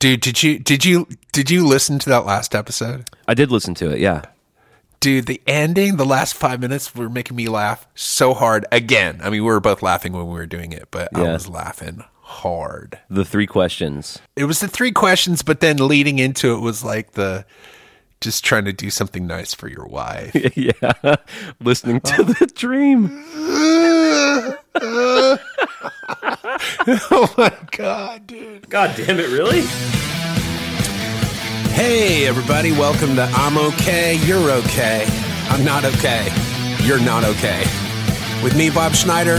Dude, did you did you did you listen to that last episode? I did listen to it. Yeah. Dude, the ending, the last five minutes were making me laugh so hard. Again, I mean, we were both laughing when we were doing it, but I was laughing hard. The three questions. It was the three questions, but then leading into it was like the just trying to do something nice for your wife. yeah. Listening to the dream. oh my god, dude. God damn it, really? Hey, everybody, welcome to I'm Okay, You're Okay. I'm not okay. You're not okay. With me, Bob Schneider,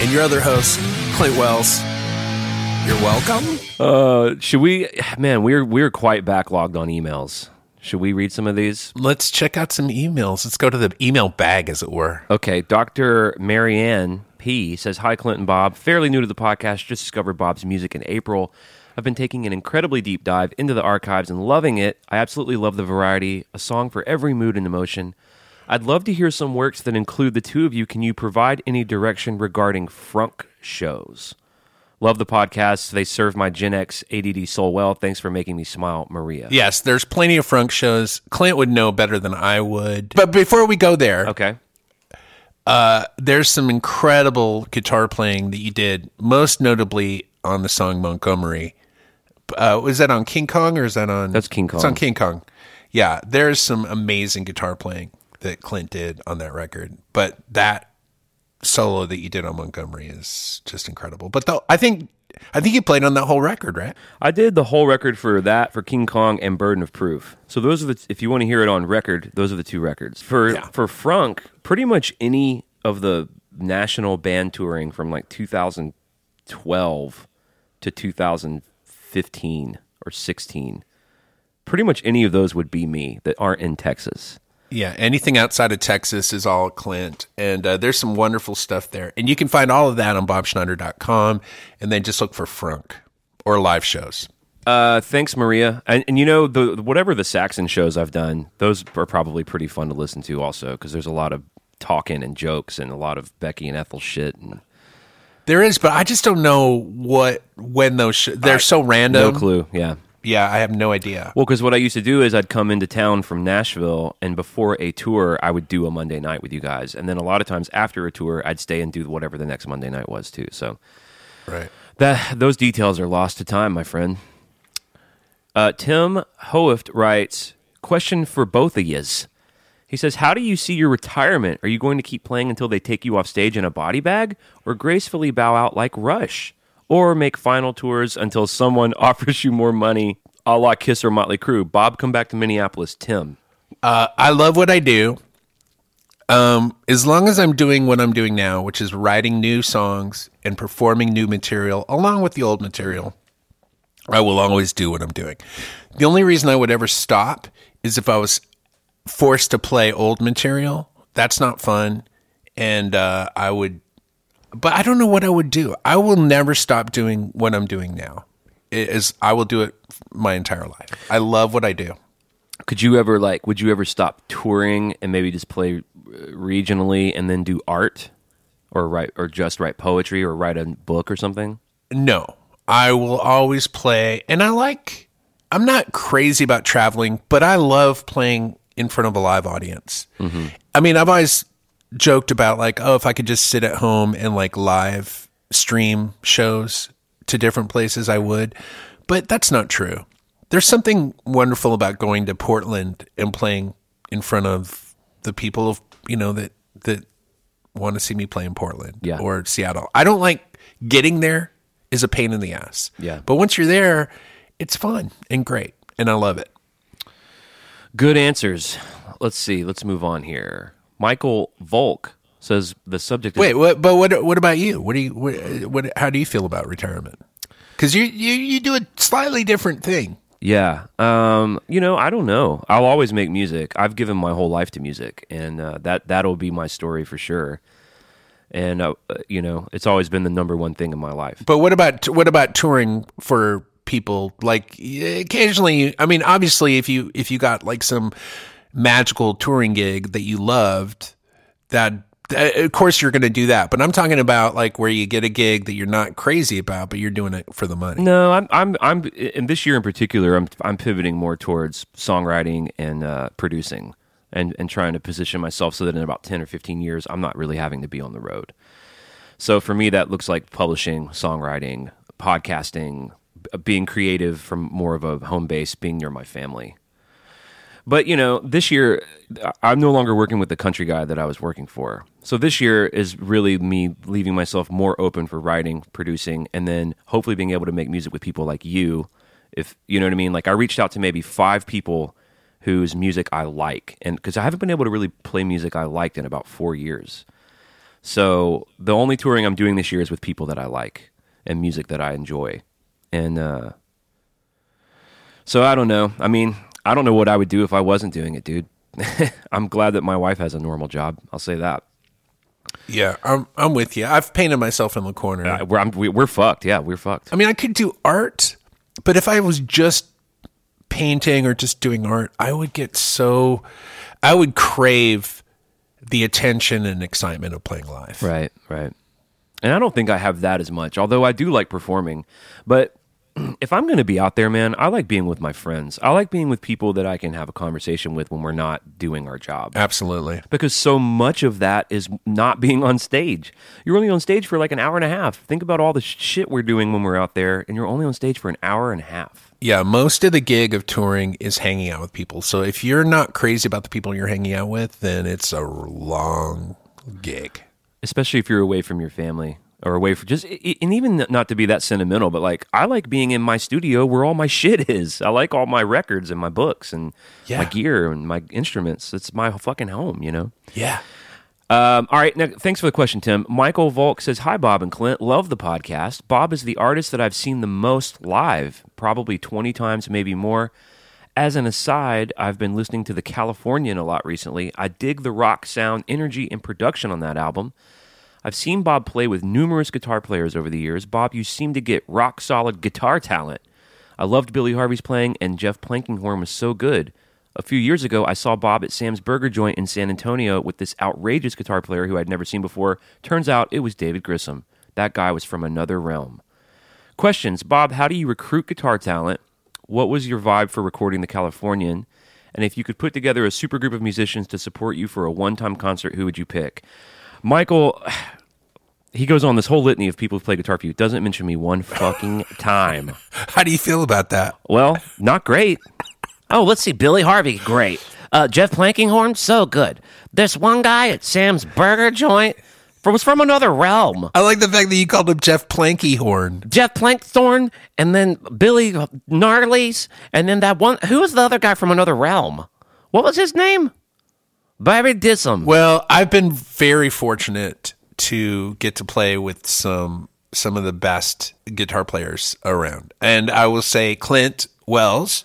and your other host, Clint Wells. You're welcome. Uh, should we? Man, we're we're quite backlogged on emails. Should we read some of these? Let's check out some emails. Let's go to the email bag, as it were. Okay, Dr. Marianne P says, Hi, Clinton Bob. Fairly new to the podcast, just discovered Bob's music in April. I've been taking an incredibly deep dive into the archives and loving it. I absolutely love the variety, a song for every mood and emotion. I'd love to hear some works that include the two of you. Can you provide any direction regarding frunk shows? Love the podcast. They serve my Gen X ADD soul well. Thanks for making me smile, Maria. Yes, there's plenty of Frunk shows. Clint would know better than I would. But before we go there, Okay. There's some incredible guitar playing that you did, most notably on the song Montgomery. Uh, was that on King Kong or is that on? That's King Kong. It's on King Kong. Yeah, there's some amazing guitar playing that Clint did on that record. But that solo that you did on Montgomery is just incredible. But though I think I think you played on that whole record, right? I did the whole record for that, for King Kong and Burden of Proof. So those are the if you want to hear it on record, those are the two records. For Yeah. for Frunk, pretty much any of the national band touring from like 2012 to 2015 or 16. Pretty much any of those would be me that aren't in Texas. Yeah, anything outside of Texas is all Clint. And uh, there's some wonderful stuff there. And you can find all of that on bobschneider.com and then just look for Frunk or live shows. Uh, thanks, Maria. And, and you know, the whatever the Saxon shows I've done, those are probably pretty fun to listen to, also because there's a lot of talking and jokes and a lot of Becky and Ethel shit. And There is, but I just don't know what, when those, sh- they're so random. no clue. Yeah. Yeah, I have no idea. Well, because what I used to do is I'd come into town from Nashville, and before a tour, I would do a Monday night with you guys, and then a lot of times after a tour, I'd stay and do whatever the next Monday night was too. So Right. that those details are lost to time, my friend. Uh, Tim Hoeft writes, question for both of yous. He says, How do you see your retirement? Are you going to keep playing until they take you off stage in a body bag, or gracefully bow out like Rush? Or make final tours until someone offers you more money, a la Kiss or Motley Crue? Bob, come back to Minneapolis. Tim. Uh, I love what I do. Um, as long as I'm doing what I'm doing now, which is writing new songs and performing new material along with the old material, I will always do what I'm doing. The only reason I would ever stop is if I was forced to play old material. That's not fun. And uh, I would, but I don't know what I would do. I will never stop doing what I'm doing now. It is I will do it my entire life. I love what I do. Could you ever, like, would you ever stop touring and maybe just play uh, regionally and then do art? Or write, or just write poetry or write a book or something? No, I will always play, and I like. I'm not crazy about traveling, but I love playing in front of a live audience. I mean, I've always joked about like, oh, if I could just sit at home and like live stream shows to different places, I would. But that's not true. There's something wonderful about going to Portland and playing in front of the people of you know that that want to see me play in Portland Yeah. or Seattle. I don't like getting there is a pain in the ass. Yeah. But once you're there, it's fun and great. And I love it. Good answers. Let's see. Let's move on here. Michael Volk says the subject. Is, Wait, what, but what what about you? What do you what, what how do you feel about retirement? Cuz you, you you do a slightly different thing. yeah. Um. You know, I don't know. I'll always make music. I've given my whole life to music, and uh, that that'll be my story for sure. And uh, you know, it's always been the number one thing in my life. But what about what about touring for people like occasionally I mean obviously if you if you got like some magical touring gig that you loved that th- of course you're going to do that. But I'm talking about like where you get a gig that you're not crazy about, but you're doing it for the money. No, I'm I'm I'm and this year in particular, I'm I'm pivoting more towards songwriting and uh, producing, and and trying to position myself so that in about ten or fifteen years, I'm not really having to be on the road. So for me, that looks like publishing, songwriting, podcasting, being creative from more of a home base, being near my family. But you know, this year I'm no longer working with the country guy that I was working for. So this year is really me leaving myself more open for writing, producing, and then hopefully being able to make music with people like you. If you know what I mean, like I reached out to maybe five people whose music I like, and because I haven't been able to really play music I liked in about four years. So the only touring I'm doing this year is with people that I like and music that I enjoy, and uh, so I don't know. I mean, I don't know what I would do if I wasn't doing it, dude. I'm glad that my wife has a normal job. I'll say that. Yeah, I'm I'm with you. I've painted myself in the corner. Uh, we're, I'm, we, we're fucked. Yeah, we're fucked. I mean, I could do art, but if I was just painting or just doing art, I would get so I would crave the attention and excitement of playing live. Right, right. And I don't think I have that as much, although I do like performing. But if I'm going to be out there, man, I like being with my friends. I like being with people that I can have a conversation with when we're not doing our job. Absolutely. Because so much of that is not being on stage. You're only on stage for like an hour and a half. Think about all the shit we're doing when we're out there, and you're only on stage for an hour and a half. Yeah, most of the gig of touring is hanging out with people. So if you're not crazy about the people you're hanging out with, then it's a long gig. especially if you're away from your family or away from just and even not to be that sentimental but like i like being in my studio where all my shit is. I like all my records and my books and my gear and my instruments. It's my fucking home you know? Yeah. um, all right now, thanks for the question tim. Michael volk says hi bob and clint. Love the podcast. Bob is the artist that i've seen the most live probably 20 times maybe more. As an aside, I've been listening to the Californian a lot recently. I dig the rock sound, energy, and production on that album. I've seen Bob play with numerous guitar players over the years. Bob, you seem to get rock solid guitar talent. I loved Billy Harvey's playing, and Jeff Plankenhorn was so good. A few years ago, I saw Bob at Sam's Burger Joint in San Antonio with this outrageous guitar player who I'd never seen before. Turns out it was David Grissom. That guy was from another realm. Questions Bob, how do you recruit guitar talent? What was your vibe for recording the Californian? And if you could put together a super group of musicians to support you for a one time concert, who would you pick? Michael, he goes on this whole litany of people who play guitar for you. Doesn't mention me one fucking time. How do you feel about that? Well, not great. Oh, let's see. Billy Harvey, great. Uh, Jeff Plankinghorn, so good. This one guy at Sam's Burger Joint from, was from another realm. I like the fact that you called him Jeff Plankyhorn. Jeff Plankthorn, and then Billy Gnarlies, and then that one. Who was the other guy from another realm? What was his name? Barry Dissom. Well, I've been very fortunate to get to play with some some of the best guitar players around. And I will say Clint Wells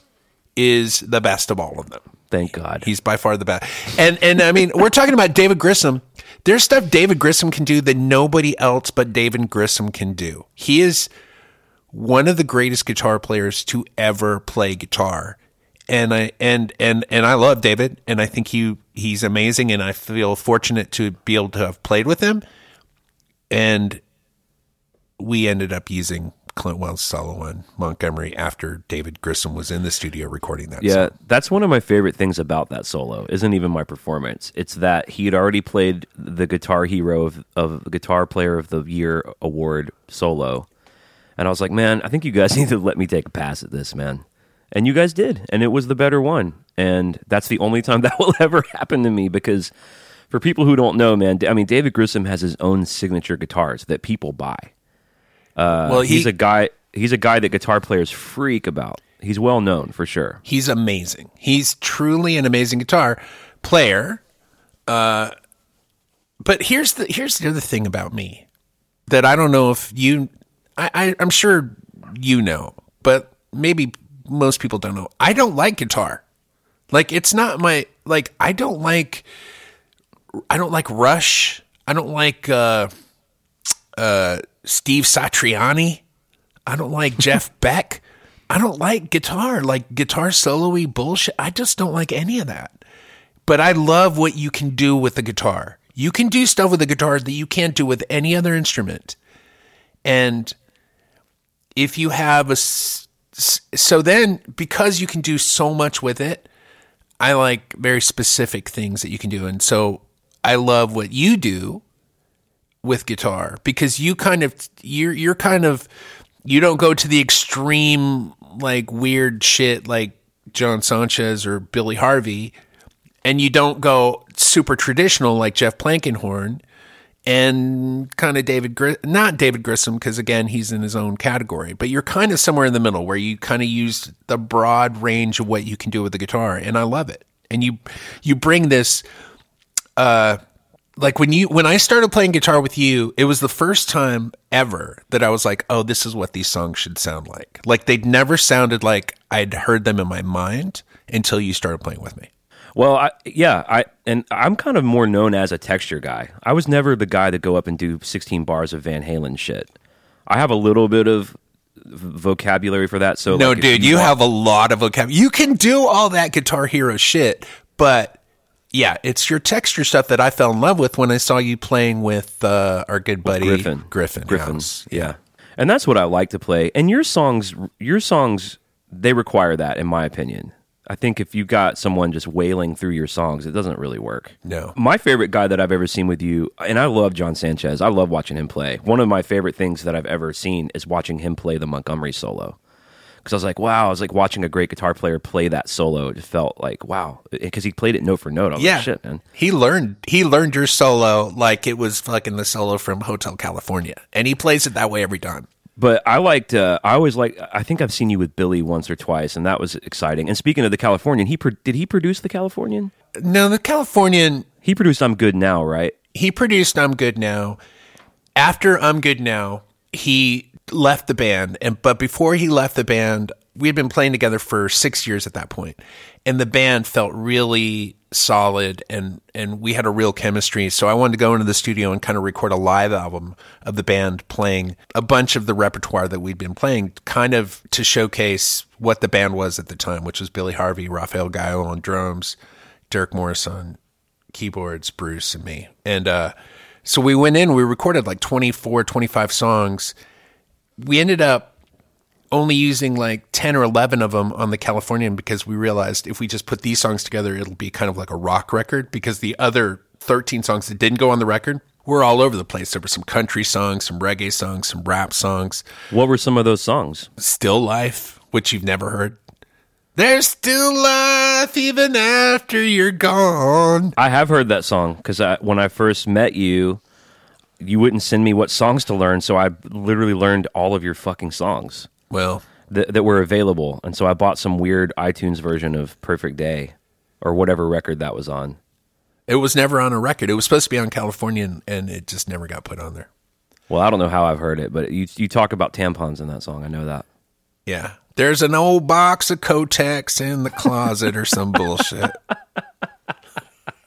is the best of all of them. Thank God. He's by far the best. And and I mean, we're talking about David Grissom. There's stuff David Grissom can do that nobody else but David Grissom can do. He is one of the greatest guitar players to ever play guitar. And I and and and I love David and I think he he's amazing and I feel fortunate to be able to have played with him. And we ended up using Clint Wells solo on Montgomery after David Grissom was in the studio recording that Yeah, song. that's one of my favorite things about that solo. Isn't even my performance. It's that he had already played the Guitar Hero of, of Guitar Player of the Year award solo, and I was like, man, I think you guys need to let me take a pass at this, man. And you guys did, and it was the better one. And that's the only time that will ever happen to me because for people who don't know, man, I mean, David Grissom has his own signature guitars that people buy. well, he's a guy. He's a guy that guitar players freak about. He's well known for sure. He's amazing. He's truly an amazing guitar player. Uh, but here's the here's the other thing about me that I don't know if you, I, I I'm sure you know, but maybe most people don't know. I don't like guitar. Like it's not my like. I don't like. I don't like Rush. I don't like uh, uh, Steve Satriani. I don't like Jeff Beck. I don't like guitar, like guitar solo-y bullshit. I just don't like any of that. But I love what you can do with the guitar. You can do stuff with the guitar that you can't do with any other instrument. And if you have a so then because you can do so much with it, I like very specific things that you can do. And so I love what you do with guitar because you kind of you're you're kind of you don't go to the extreme like weird shit like John Sanchez or Billy Harvey and you don't go super traditional like Jeff Plankenhorn and kind of David Gr- not David Grissom because again he's in his own category but you're kind of somewhere in the middle where you kind of use the broad range of what you can do with the guitar and I love it. And you you bring this uh like when you when I started playing guitar with you it was the first time ever that I was like oh this is what these songs should sound like. Like they'd never sounded like I'd heard them in my mind until you started playing with me Well, I, yeah, I and I'm kind of more known as a texture guy. I was never the guy to go up and do 16 bars of Van Halen shit. I have a little bit of vocabulary for that. So No, like, dude, you want- have a lot of vocabulary. You can do all that Guitar Hero shit, but yeah, it's your texture stuff that I fell in love with when I saw you playing with uh, our good buddy Griffin. Griffin. Griffin. House. Yeah. And that's what I like to play. And your songs your songs they require that in my opinion. I think if you got someone just wailing through your songs, it doesn't really work. No. My favorite guy that I've ever seen with you, and I love John Sanchez. I love watching him play. One of my favorite things that I've ever seen is watching him play the Montgomery solo. Because I was like, wow, I was like watching a great guitar player play that solo. It just felt like, wow. Because he played it note for note. I was Yeah, like, shit, man. He learned he learned your solo like it was fucking the solo from Hotel California, and he plays it that way every time. But I liked. Uh, I always like. I think I've seen you with Billy once or twice, and that was exciting. And speaking of the Californian, he pro- did he produce the Californian? No, the Californian He produced "I'm Good Now," right? he produced I'm Good Now. After I'm Good Now, he left the band. And but before he left the band, we had been playing together for six years at that. And the band felt really solid and and we had a real chemistry. So I wanted to go into the studio and kind of record a live album of the band playing a bunch of the repertoire that we'd been playing, kind of to showcase what the band was at the time, which was Billy Harvey, Rafael Gayol on drums, dirk Morris on keyboards, Bruce and me. And uh, so we went in, we recorded like 24, 25 songs. We ended up only using like 10 or 11 of them on the Californian because we realized if we just put these songs together, it'll be kind of like a rock record because the other 13 songs that didn't go on the record were all over the place. There were some country songs, some reggae songs, some rap songs, What were some of those songs? Still Life, which you've never heard. There's still life even after you're gone. I have heard that song because when I first met you, you wouldn't send me what songs to learn, so I literally learned all of your fucking songs Well, that, that were available, and so I bought some weird iTunes version of "Perfect Day" or whatever record that was on. It was never on a record. It was supposed to be on California, and, and it just never got put on there. Well, I don't know how I've heard it, but you you talk about tampons in that song. I know that. Yeah. There's an old box of Kotex in the closet or some bullshit.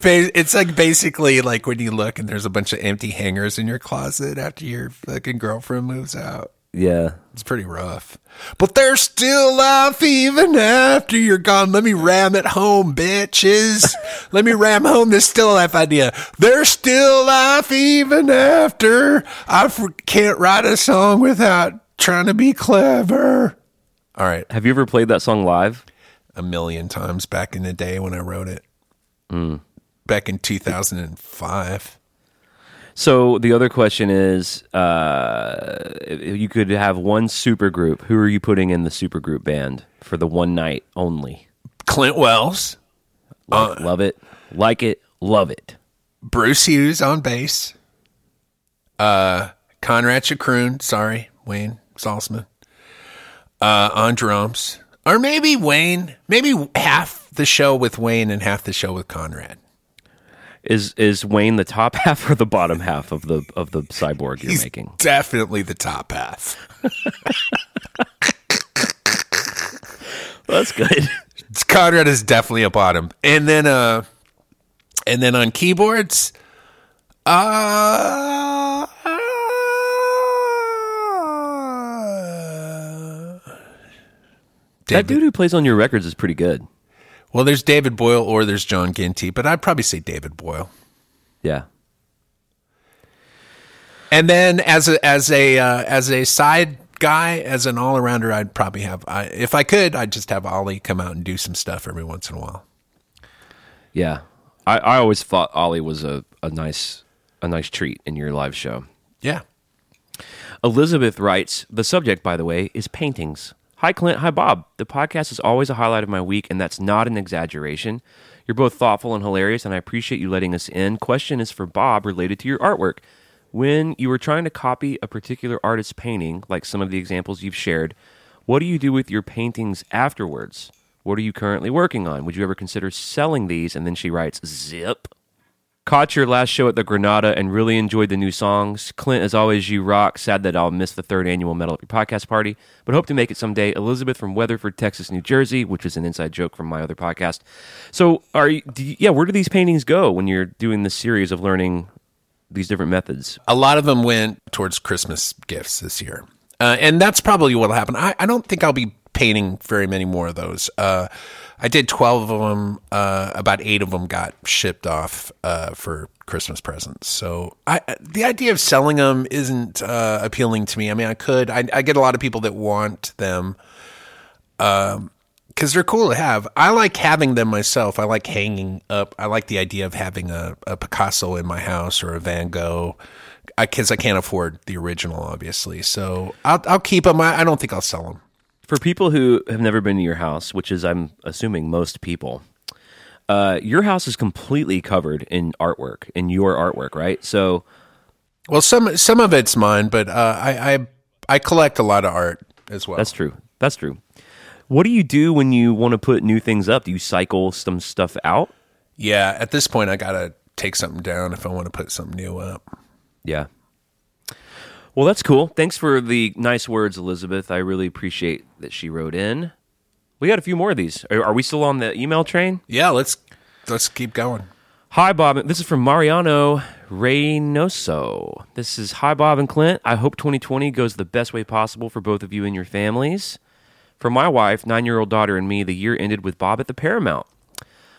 It's like basically like when you look and there's a bunch of empty hangers in your closet after your fucking girlfriend moves out. Yeah, It's pretty rough. But there's still life even after you're gone. Let me ram it home, bitches. Let me ram home this still life idea. There's still life even after. I f- can't write a song without trying to be clever. All right. have you ever played that song live? A million times back in the day when I wrote it. Mm. Back in 2005. So the other question is, uh, you could have one super group, who are you putting in the super group band for the one night only? Clint Wells, Like, love it, like it, love it. Bruce Hughes on bass, uh, Conrad Choucroun, sorry, Wayne Salzmann, uh, on drums, or maybe Wayne, maybe half the show with Wayne and half the show with Conrad. Is is Wayne the top half or the bottom half of the of the cyborg you're He's making? definitely the top half. That's good. Conrad is definitely a bottom, and then uh, and then on keyboards, uh, that dude who plays on your records is pretty good. Well, there's David Boyle or there's John Ginty, but I'd probably say David Boyle. Yeah, And then as a as a uh, as a side guy, as an all arounder, I'd probably have I, if I could, I'd just have Ollie come out and do some stuff every once in a while. Yeah, I, I always thought Ollie was a, a nice a nice treat in your live show. Yeah. Elizabeth writes, the subject, by the way, is paintings. Hi, Clint. Hi, Bob. The podcast is always a highlight of my week, and that's not an exaggeration. You're both thoughtful and hilarious, and I appreciate you letting us in. Question is for Bob related to your artwork. When you were trying to copy a particular artist's painting, like some of the examples you've shared, what do you do with your paintings afterwards? What are you currently working on? Would you ever consider selling these? And then she writes, Zip. Caught your last show at the Granada and really enjoyed the new songs. Clint, as always, you rock. Sad that I'll miss the third annual Metal Up Your Podcast party, but hope to make it someday. Elizabeth from Weatherford, Texas, New Jersey, which is an inside joke from my other podcast. So, are you, you, yeah, where do these paintings go when you're doing this series of learning these different methods? A lot of them went towards Christmas gifts this year. Uh, and that's probably what'll happen. I, I don't think I'll be painting very many more of those. Uh, I did 12 of them. Uh, about eight of them got shipped off uh, for Christmas presents. So I, the idea of selling them isn't uh, appealing to me. I mean, I could. I, I, get a lot of people that want them because um, they're cool to have. I like having them myself. I like hanging up. I like the idea of having a, a Picasso in my house or a Van Gogh because I, I, can't afford the original, obviously. So I'll, I'll keep them. I, I don't think I'll sell them. For people who have never been to your house, which is I'm assuming most people, uh, your house is completely covered in artwork, in your artwork, right? So, well, some some of it's mine, but uh, I, I I collect a lot of art as well. That's true. That's true. What do you do when you want to put new things up? Do you cycle some stuff out? Yeah, at this point, I gotta take something down if I want to put something new up. Yeah. Well, that's cool. Thanks for the nice words, Elizabeth. I really appreciate that she wrote in. We got a few more of these. Are, are we still on the email train? Yeah, let's let's keep going. Hi, Bob. This is from Mariano Reynoso. This is Hi, Bob and Clint. I hope 2020 goes the best way possible for both of you and your families. For my wife, nine year old daughter, and me, the year ended with Bob at the Paramount.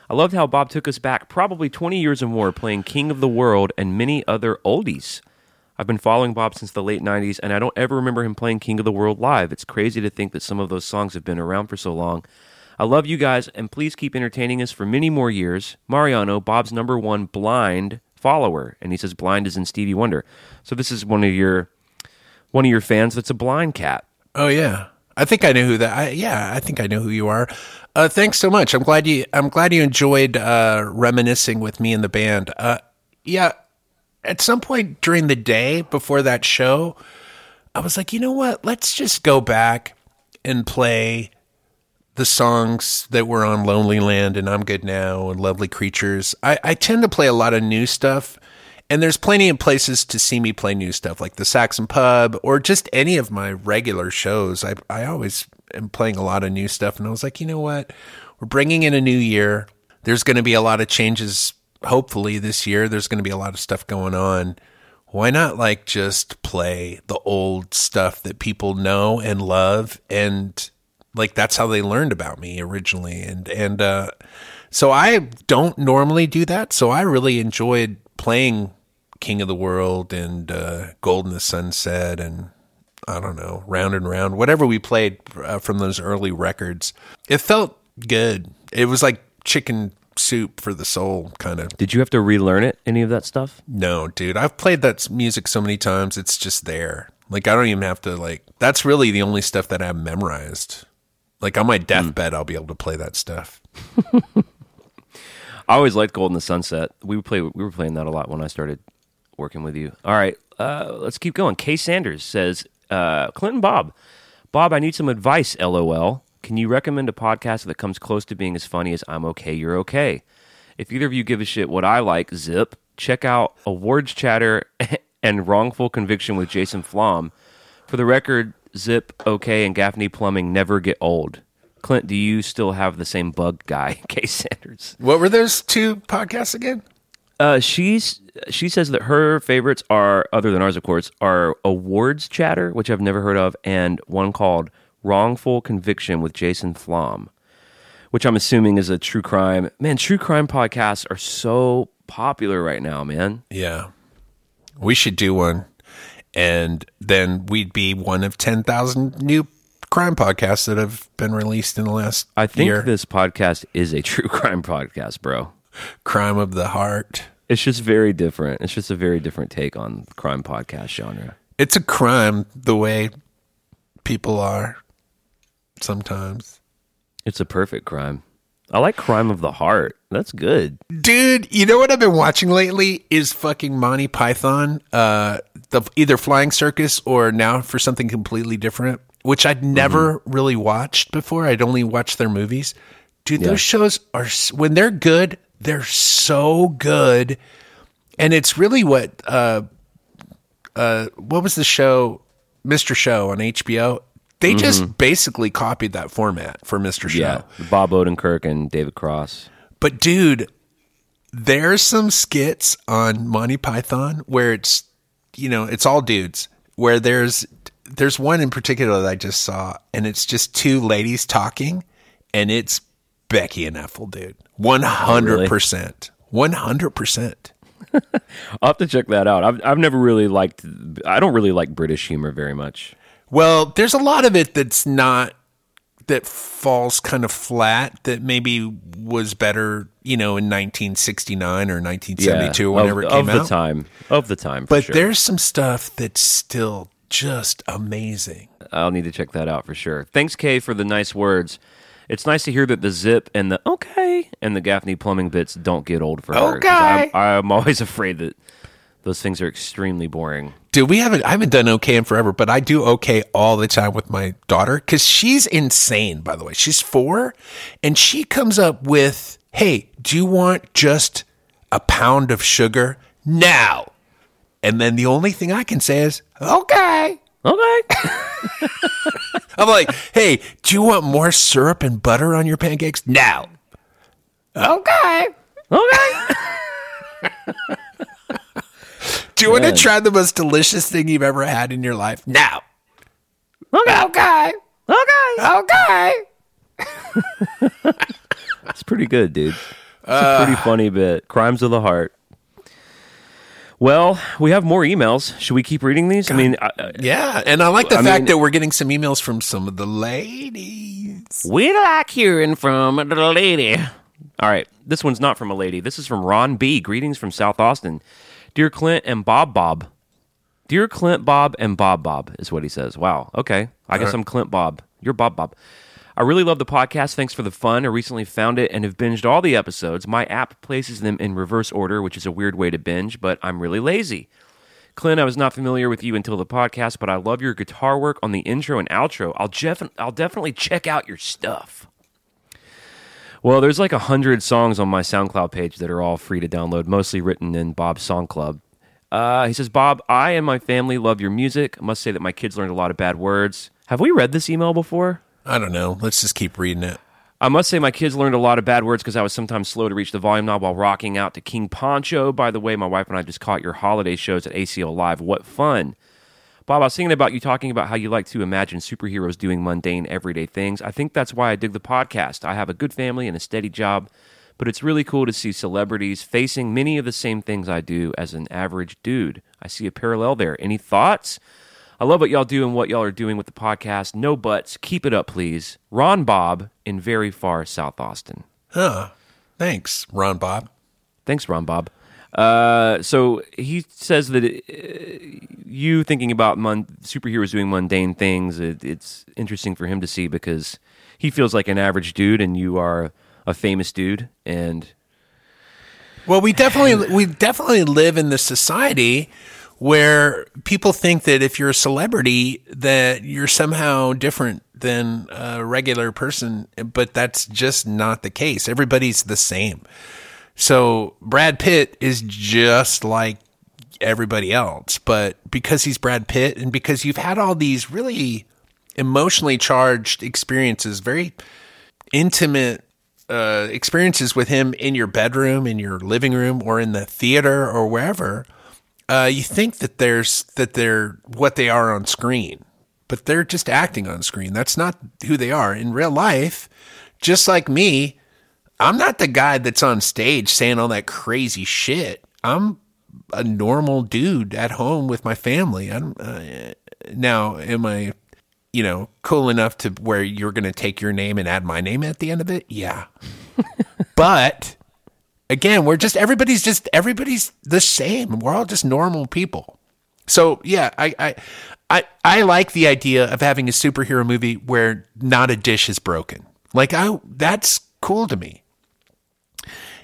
I loved how Bob took us back probably 20 years or more playing King of the World and many other oldies. I've been following Bob since the late 90s, and I don't ever remember him playing King of the World live. It's crazy to think that some of those songs have been around for so long. I love you guys, and please keep entertaining us for many more years. Mariano, Bob's number one blind follower, and he says blind is in Stevie Wonder. So this is one of your one of your fans that's a blind cat. Oh yeah, I think I know who that. I, yeah, I think I know who you are. Uh, thanks so much. I'm glad you. I'm glad you enjoyed uh, reminiscing with me and the band. Uh, yeah, at some point during the day before that show, I was like, you know what? Let's just go back and play the songs that were on Lonely Land and I'm Good Now and Lovely Creatures. I, I tend to play a lot of new stuff. And there's plenty of places to see me play new stuff, like the Saxon Pub or just any of my regular shows. I, I always am playing a lot of new stuff. And I was like, you know what? We're bringing in a new year. There's going to be a lot of changes hopefully this year there's going to be a lot of stuff going on. Why not like just play the old stuff that people know and love and like that's how they learned about me originally and and uh so I don't normally do that. So I really enjoyed playing King of the World and uh Golden the Sunset and I don't know, Round and Round, whatever we played uh, from those early records. It felt good. It was like chicken soup for the soul kind of. Did you have to relearn it? Any of that stuff? No, dude. I've played that music so many times. It's just there. Like I don't even have to like. That's really the only stuff that I've memorized. Like on my deathbed, mm. I'll be able to play that stuff. I always liked Golden the Sunset. We would play. We were playing that a lot when I started working with you. All right, uh, let's keep going. Kay Sanders says, uh, "Clinton Bob, Bob, I need some advice. LOL. Can you recommend a podcast that comes close to being as funny as I'm okay, you're okay? If either of you give a shit what I like, zip, check out Awards Chatter and Wrongful Conviction with Jason Flom. For the record, Zip, OK, and Gaffney Plumbing never get old. Clint, do you still have the same bug guy, Kay Sanders? What were those two podcasts again? Uh, she's she says that her favorites are, other than ours, of course, are Awards Chatter, which I've never heard of, and one called Wrongful Conviction with Jason Flom, which I'm assuming is a true crime. Man, true crime podcasts are so popular right now, man. Yeah. We should do one. and then we'd be one of ten thousand new crime podcasts that have been released in the last I think year. this podcast is a true crime podcast, bro. crime of the heart. It's just very different. It's just a very different take on the crime podcast genre. It's a crime the way people are sometimes. It's a perfect crime. I like crime of the heart. That's good. Dude, you know what I've been watching lately is fucking Monty Python, uh, the either Flying Circus or now for something completely different, which I'd never really watched before. I'd only watched their movies. Dude, those shows are when they're good, they're so good, and it's really what uh, uh, what was the show, Mister Show on HBO. They just mm-hmm. basically copied that format for Mister Show. Yeah, Bob Odenkirk and David Cross. But dude, there's some skits on Monty Python where it's you know, it's all dudes. Where there's there's one in particular that I just saw and it's just two ladies talking and it's Becky and Ethel, dude. 100%. 100%. I'll have to check that out. I've I've never really liked. I don't really like British humor very much. Well, there's a lot of it that's not that falls kind of flat that maybe was better, you know, in 1969 or 1972 or whenever of, it came of out. the time of the time. For But sure. there's some stuff that's still just amazing. I'll need to check that out for sure. Thanks, Kay, for the nice words. It's nice to hear that the zip and the okay and the Gaffney plumbing bits don't get old for her. Okay. I'm, I'm always afraid that those things are extremely boring. Dude, we haven't I haven't done okay in forever, but I do okay all the time with my daughter because she's insane, by the way. She's four and she comes up with, Hey, do you want just a pound of sugar now? And then the only thing I can say is, Okay. Okay. I'm like, hey, do you want more syrup and butter on your pancakes? Now. Okay. okay. Do you want to try the most delicious thing you've ever had in your life? Now. Okay. Okay. Okay. Okay. It's pretty good, dude. It's a uh, pretty funny bit. Crimes of the heart. Well, we have more emails. Should we keep reading these? I mean, I- Yeah, and I like the I fact mean- that we're getting some emails from some of the ladies. We like hearing from the lady. all right. This one's not from a lady. This is from Ron B. Greetings from South Austin. Dear Clint and Bob Bob. Dear Clint Bob and Bob Bob is what he says. Wow. Okay. I guess I'm Clint Bob. You're Bob Bob. I really love the podcast. Thanks for the fun. I recently found it and have binged all the episodes. My app places them in reverse order, which is a weird way to binge, but I'm really lazy. Clint, I was not familiar with you until the podcast, but I love your guitar work on the intro and outro. I'll, jeff- I'll definitely check out your stuff. Well, there's like a hundred songs on my SoundCloud page that are all free to download, mostly written in Bob's Song Club. Uh, he says, Bob, I and my family love your music. I must say that my kids learned a lot of bad words. Have we read this email before? I don't know. Let's just keep reading it. I must say my kids learned a lot of bad words because I was sometimes slow to reach the volume knob while rocking out to King Poncho. By the way, my wife and I just caught your holiday shows at ACL Live. What fun! Bob, I was thinking about you talking about how you like to imagine superheroes doing mundane, everyday things. I think that's why I dig the podcast. I have a good family and a steady job, but it's really cool to see celebrities facing many of the same things I do as an average dude. I see a parallel there. Any thoughts? I love what y'all do and what y'all are doing with the podcast. No buts. Keep it up, please. Ron Bob in very far South Austin. Huh. Thanks, Ron Bob. Thanks, Ron Bob. Uh, so he says that uh, you thinking about mun- superheroes doing mundane things, it, it's interesting for him to see because he feels like an average dude and you are a famous dude. And Well, we definitely we definitely live in this society where people think that if you're a celebrity that you're somehow different than a regular person, but that's just not the case. Everybody's the same. So Brad Pitt is just like everybody else, but because he's Brad Pitt and because you've had all these really emotionally charged experiences, very intimate uh, experiences with him in your bedroom, in your living room, or in the theater, or wherever, uh, you think that there's that they're what they are on screen, but they're just acting on screen. That's not who they are in real life. Just like me, I'm not the guy that's on stage saying all that crazy shit. I'm a normal dude at home with my family. I'm uh, now am I you know cool enough to where you're going to take your name and add my name at the end of it? Yeah. but again, we're just everybody's just everybody's the same. We're all just normal people. So yeah, I I I, I like the idea of having a superhero movie where not a dish is broken. Like I that's cool to me.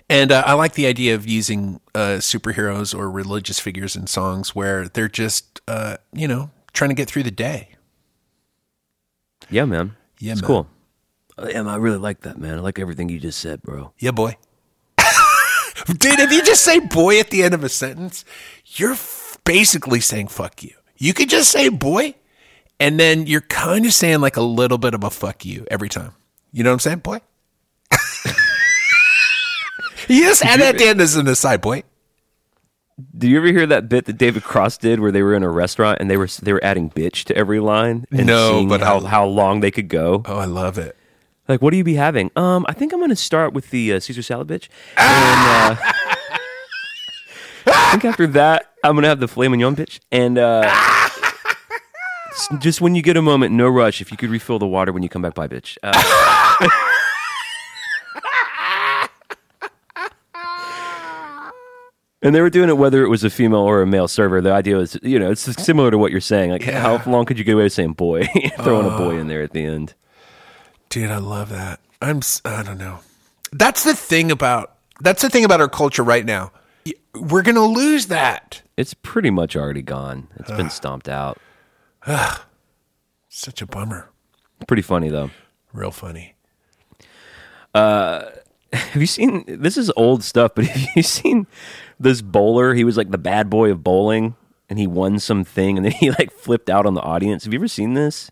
And uh, I like the idea of using uh, superheroes or religious figures in songs where they're just, uh, you know, trying to get through the day. Yeah, man. Yeah, it's man. cool. Uh, yeah, man, I really like that, man. I like everything you just said, bro. Yeah, boy. Dude, if you just say boy at the end of a sentence, you're f- basically saying fuck you. You could just say boy, and then you're kind of saying like a little bit of a fuck you every time. You know what I'm saying, boy? You just add that at the end as an aside, boy. Do you ever hear that bit that David Cross did, where they were in a restaurant and they were they were adding bitch to every line and No, but how I- how long they could go? Oh, I love it. Like, what do you be having? Um, I think I'm going to start with the uh, Caesar salad, bitch. And uh, I think after that, I'm going to have the filet mignon, bitch. And uh, just when you get a moment, no rush. If you could refill the water when you come back by, bitch. And they were doing it whether it was a female or a male server. The idea was, you know, it's uh, similar to what you're saying. Like, how long could you get away with saying boy? Throwing a boy in uh. there at the end. Dude, I love that. I'm I don't know. That's the thing about that's the thing about our culture right now. We're going to lose that. It's pretty much already gone. It's been stomped out. Such a bummer. Pretty funny though. Real funny. Uh, Have you seen? This is old stuff, but have you seen this bowler? He was like the bad boy of bowling, and he won something, and then he like flipped out on the audience. Have you ever seen this?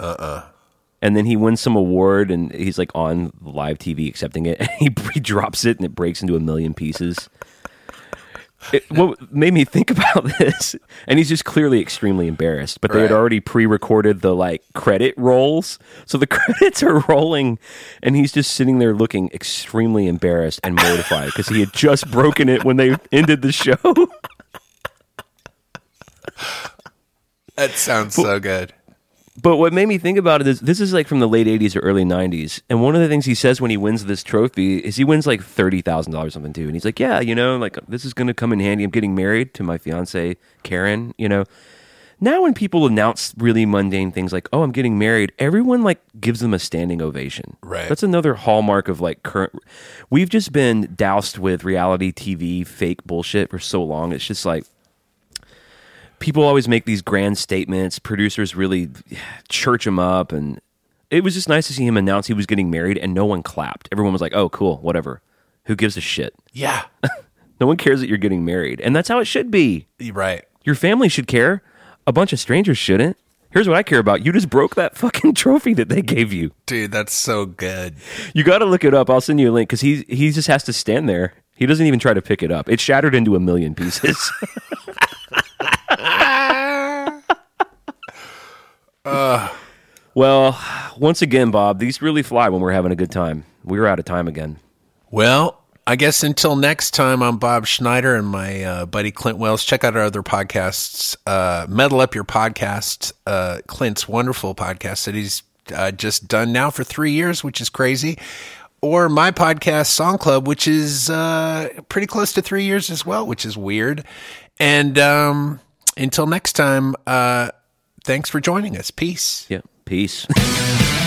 Uh uh Uh-uh. And then he wins some award, and he's like on live TV accepting it, and he, he drops it, and it breaks into a million pieces. It, what made me think about this, and he's just clearly extremely embarrassed. But they had already pre-recorded the like credit rolls, so the credits are rolling, and he's just sitting there looking extremely embarrassed and mortified because he had just broken it when they ended the show. That sounds so good. But what made me think about it is this is like from the late '80s or early '90s, and one of the things he says when he wins this trophy is he wins like thirty thousand dollars something too, and he's like, "Yeah, you know, like this is going to come in handy. I'm getting married to my fiance Karen. You know, now when people announce really mundane things like, "Oh, I'm getting married," everyone like gives them a standing ovation. Right. That's another hallmark of like current. We've just been doused with reality TV fake bullshit for so long. It's just like people always make these grand statements. Producers really church him up, and it was just nice to see him announce he was getting married, and no one clapped. Everyone was like, "Oh, cool, whatever. Who gives a shit? Yeah. No one cares that you're getting married, and that's how it should be. Right. Your family should care. A bunch of strangers shouldn't. Here's what I care about. You just broke that fucking trophy that they gave you. Dude, that's so good. You got to look it up. I'll send you a link because he he just has to stand there. He doesn't even try to pick it up. It shattered into a million pieces. Well, once again, Bob, these really fly when we're having a good time. We're out of time again. Well, I guess until next time, I'm Bob Schneider and my uh, buddy Clint Wells. Check out our other podcasts. Uh, Metal Up Your Podcast, uh, Clint's wonderful podcast that he's uh, just done now for three years, which is crazy. Or my podcast, Song Club, which is uh, pretty close to three years as well, which is weird. And um, until next time, uh, thanks for joining us. Peace. Yeah. Peace.